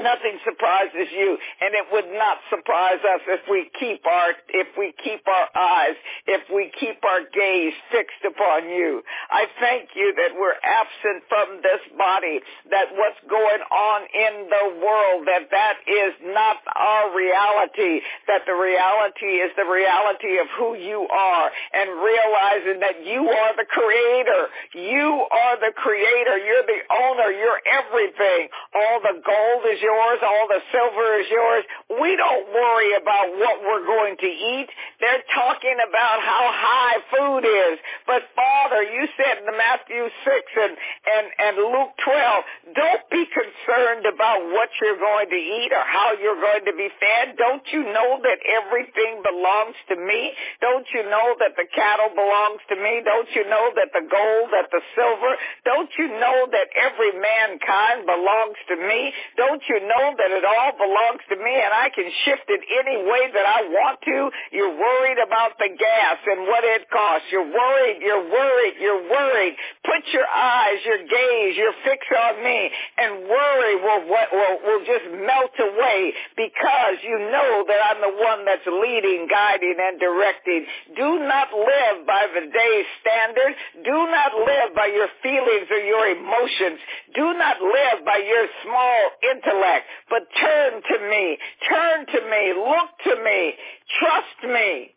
Nothing surprises you, and it would not surprise us if we keep our if we keep our eyes, if we keep our gaze fixed upon you. I thank you that we're absent from this body, that what's going on in the world, that that is not our reality, that the reality is the reality of who you are, and realizing that you are the creator. You are the creator. You're the owner. You're everything. All the gold is yours. All the silver is yours. We don't worry about what we're going to eat. They're talking about how high food is. But Father, you said in Matthew 6 and, and, and Luke 12, don't be concerned about what you're going to eat or how you're going to be fed. Don't you know that everything belongs to me? Don't you know that the cattle belongs to me? Don't you know that the gold, that the silver, don't you know that every mankind belongs to me? Don't you know that it all belongs to me and I can shift it any way that I want to? You're worried about the gas and what it costs. You're worried, you're worried, you're worried. Put your eyes, your gaze, your fix on me and worry will, will, will just melt away because you know that I'm the one that's leading, guiding, and directing. Do not live by the day's standard. Do not live by your feelings or your emotions. Do not live by your small intellect, but turn to me. Turn to me. Look to me. Trust me.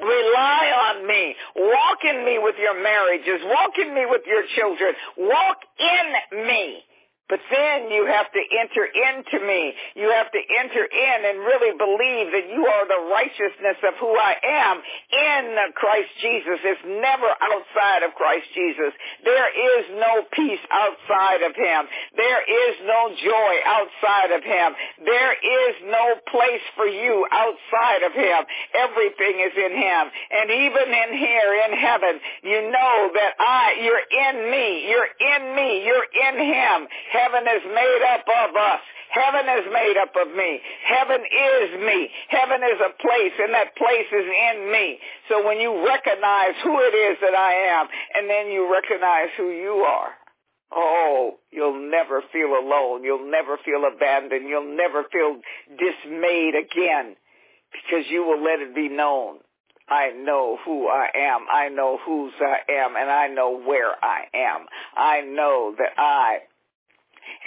Rely on me. Walk in me with your marriages. Walk in me with your children. Walk in me. But then you have to enter into me. You have to enter in and really believe that you are the righteousness of who I am in Christ Jesus. It's never outside of Christ Jesus. There is no peace outside of Him. There is no joy outside of Him. There is no place for you outside of Him. Everything is in Him. And even in here in heaven, you know that I, you're in me. You're in me. You're in Him. Heaven is made up of us. Heaven is made up of me. Heaven is me. Heaven is a place and that place is in me. So when you recognize who it is that I am and then you recognize who you are, Oh, you'll never feel alone. You'll never feel abandoned. You'll never feel dismayed again because you will let it be known. I know who I am. I know whose I am and I know where I am. I know that I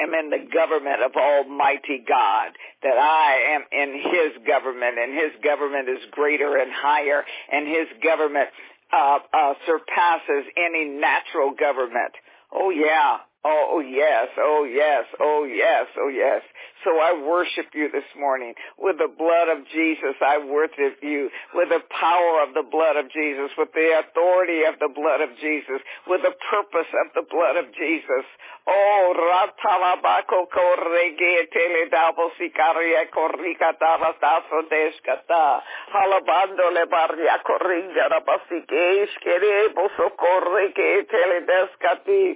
am in the government of Almighty God, that I am in His government, and His government is greater and higher, and His government uh, uh, surpasses any natural government. Oh yeah, Oh, oh yes, oh yes, oh yes, oh yes. So I worship you this morning. With the blood of Jesus, I worship you. With the power of the blood of Jesus, with the authority of the blood of Jesus, with the purpose of the blood of Jesus. Oh, ratalabako korrege teledabo sikaria korrika tavastaso deskata. Halabando le barria korringa rabasike iskere boso korrege teledeskati